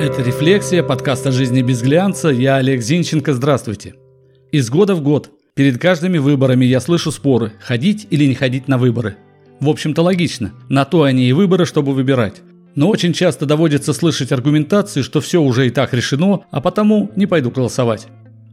Это «Рефлексия», подкаст о жизни без глянца. Я Олег Зинченко, здравствуйте. Из года в год, перед каждыми выборами я слышу споры, ходить или не ходить на выборы. В общем-то логично, на то они и выборы, чтобы выбирать. Но очень часто доводится слышать аргументации, что все уже и так решено, а потому не пойду голосовать.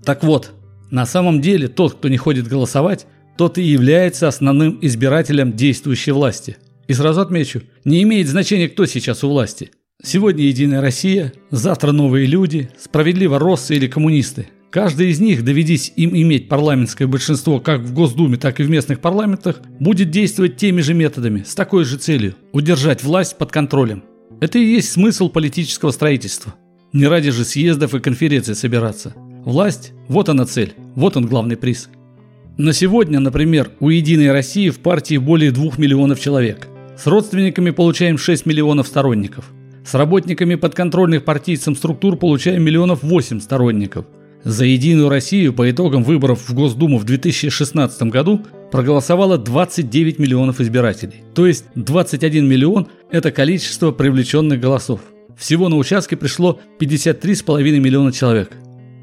Так вот, на самом деле тот, кто не ходит голосовать, тот и является основным избирателем действующей власти. И сразу отмечу, не имеет значения, кто сейчас у власти. Сегодня Единая Россия, завтра новые люди, справедливо россы или коммунисты. Каждый из них, доведись им иметь парламентское большинство как в Госдуме, так и в местных парламентах, будет действовать теми же методами, с такой же целью – удержать власть под контролем. Это и есть смысл политического строительства. Не ради же съездов и конференций собираться. Власть – вот она цель, вот он главный приз. На сегодня, например, у «Единой России» в партии более 2 миллионов человек. С родственниками получаем 6 миллионов сторонников – с работниками подконтрольных партийцам структур получаем миллионов восемь сторонников. За «Единую Россию» по итогам выборов в Госдуму в 2016 году проголосовало 29 миллионов избирателей. То есть 21 миллион – это количество привлеченных голосов. Всего на участке пришло 53,5 миллиона человек.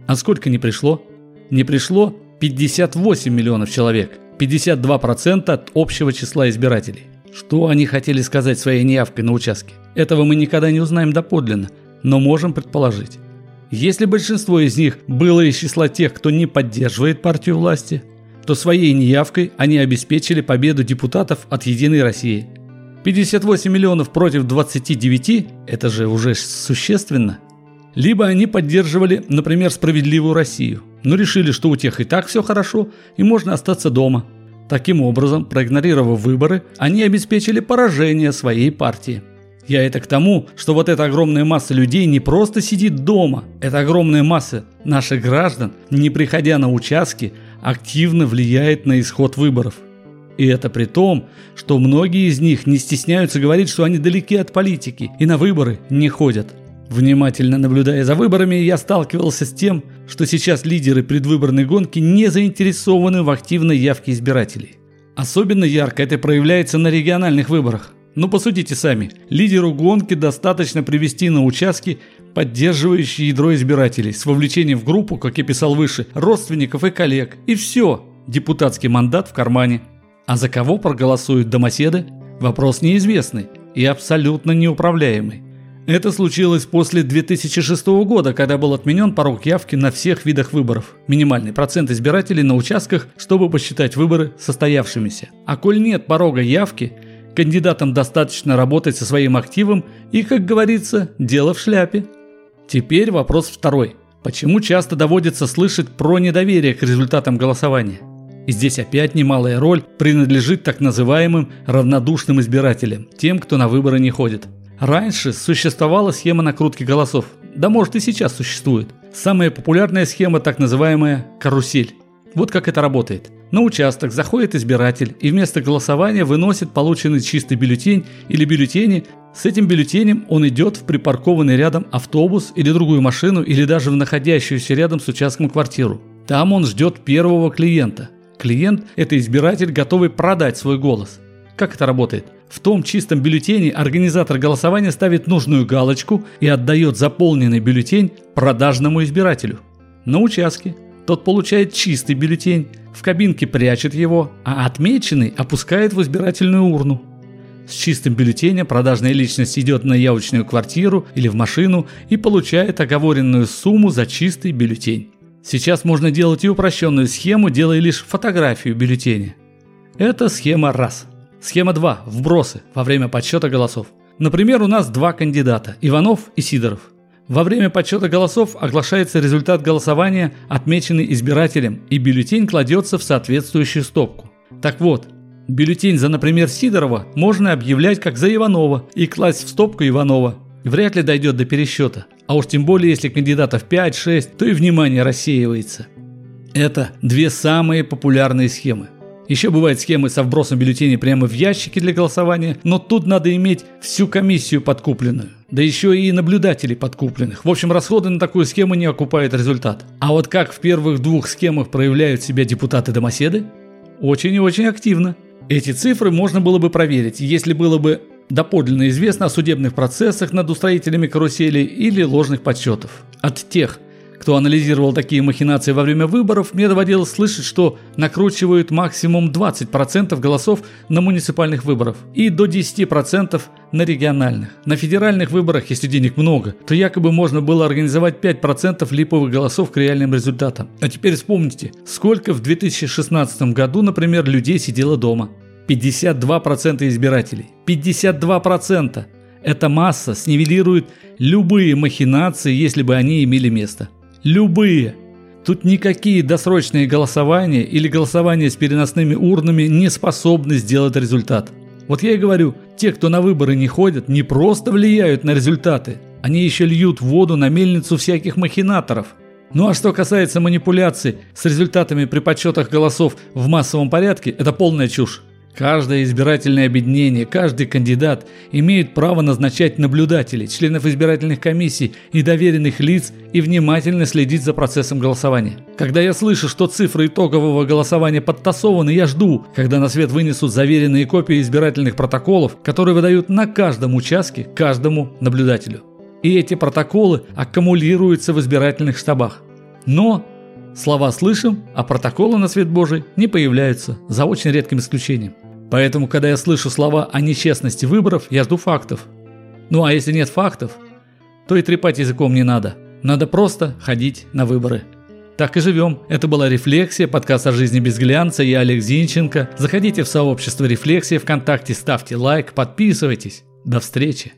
А сколько не пришло? Не пришло 58 миллионов человек. 52% от общего числа избирателей. Что они хотели сказать своей неявкой на участке? Этого мы никогда не узнаем доподлинно, но можем предположить. Если большинство из них было из числа тех, кто не поддерживает партию власти, то своей неявкой они обеспечили победу депутатов от «Единой России». 58 миллионов против 29 – это же уже существенно. Либо они поддерживали, например, «Справедливую Россию», но решили, что у тех и так все хорошо и можно остаться дома – Таким образом, проигнорировав выборы, они обеспечили поражение своей партии. Я это к тому, что вот эта огромная масса людей не просто сидит дома, эта огромная масса наших граждан, не приходя на участки, активно влияет на исход выборов. И это при том, что многие из них не стесняются говорить, что они далеки от политики и на выборы не ходят. Внимательно наблюдая за выборами, я сталкивался с тем, что сейчас лидеры предвыборной гонки не заинтересованы в активной явке избирателей. Особенно ярко это проявляется на региональных выборах. Но посудите сами, лидеру гонки достаточно привести на участки поддерживающие ядро избирателей с вовлечением в группу, как я писал выше, родственников и коллег. И все, депутатский мандат в кармане. А за кого проголосуют домоседы? Вопрос неизвестный и абсолютно неуправляемый. Это случилось после 2006 года, когда был отменен порог явки на всех видах выборов. Минимальный процент избирателей на участках, чтобы посчитать выборы состоявшимися. А коль нет порога явки, кандидатам достаточно работать со своим активом и, как говорится, дело в шляпе. Теперь вопрос второй. Почему часто доводится слышать про недоверие к результатам голосования? И здесь опять немалая роль принадлежит так называемым равнодушным избирателям, тем, кто на выборы не ходит. Раньше существовала схема накрутки голосов. Да может и сейчас существует. Самая популярная схема так называемая карусель. Вот как это работает. На участок заходит избиратель и вместо голосования выносит полученный чистый бюллетень или бюллетени. С этим бюллетенем он идет в припаркованный рядом автобус или другую машину или даже в находящуюся рядом с участком квартиру. Там он ждет первого клиента. Клиент – это избиратель, готовый продать свой голос. Как это работает? В том чистом бюллетене организатор голосования ставит нужную галочку и отдает заполненный бюллетень продажному избирателю. На участке тот получает чистый бюллетень, в кабинке прячет его, а отмеченный опускает в избирательную урну. С чистым бюллетенем продажная личность идет на явочную квартиру или в машину и получает оговоренную сумму за чистый бюллетень. Сейчас можно делать и упрощенную схему, делая лишь фотографию бюллетеня. Это схема раз – Схема 2. Вбросы во время подсчета голосов. Например, у нас два кандидата – Иванов и Сидоров. Во время подсчета голосов оглашается результат голосования, отмеченный избирателем, и бюллетень кладется в соответствующую стопку. Так вот, бюллетень за, например, Сидорова можно объявлять как за Иванова и класть в стопку Иванова. Вряд ли дойдет до пересчета. А уж тем более, если кандидатов 5-6, то и внимание рассеивается. Это две самые популярные схемы. Еще бывают схемы со вбросом бюллетеней прямо в ящики для голосования, но тут надо иметь всю комиссию подкупленную. Да еще и наблюдателей подкупленных. В общем, расходы на такую схему не окупают результат. А вот как в первых двух схемах проявляют себя депутаты-домоседы? Очень и очень активно. Эти цифры можно было бы проверить, если было бы доподлинно известно о судебных процессах над устроителями карусели или ложных подсчетов. От тех, кто анализировал такие махинации во время выборов, мне доводилось слышать, что накручивают максимум 20% голосов на муниципальных выборах и до 10% на региональных. На федеральных выборах, если денег много, то якобы можно было организовать 5% липовых голосов к реальным результатам. А теперь вспомните, сколько в 2016 году, например, людей сидело дома. 52% избирателей. 52%! Эта масса снивелирует любые махинации, если бы они имели место. Любые. Тут никакие досрочные голосования или голосования с переносными урнами не способны сделать результат. Вот я и говорю, те, кто на выборы не ходят, не просто влияют на результаты, они еще льют воду на мельницу всяких махинаторов. Ну а что касается манипуляций с результатами при подсчетах голосов в массовом порядке, это полная чушь. Каждое избирательное объединение, каждый кандидат имеет право назначать наблюдателей, членов избирательных комиссий и доверенных лиц и внимательно следить за процессом голосования. Когда я слышу, что цифры итогового голосования подтасованы, я жду, когда на свет вынесут заверенные копии избирательных протоколов, которые выдают на каждом участке каждому наблюдателю. И эти протоколы аккумулируются в избирательных штабах. Но слова слышим, а протоколы на свет Божий не появляются, за очень редким исключением. Поэтому, когда я слышу слова о нечестности выборов, я жду фактов. Ну а если нет фактов, то и трепать языком не надо. Надо просто ходить на выборы. Так и живем. Это была «Рефлексия», подкаст о жизни без глянца. Я Олег Зинченко. Заходите в сообщество «Рефлексия» ВКонтакте, ставьте лайк, подписывайтесь. До встречи.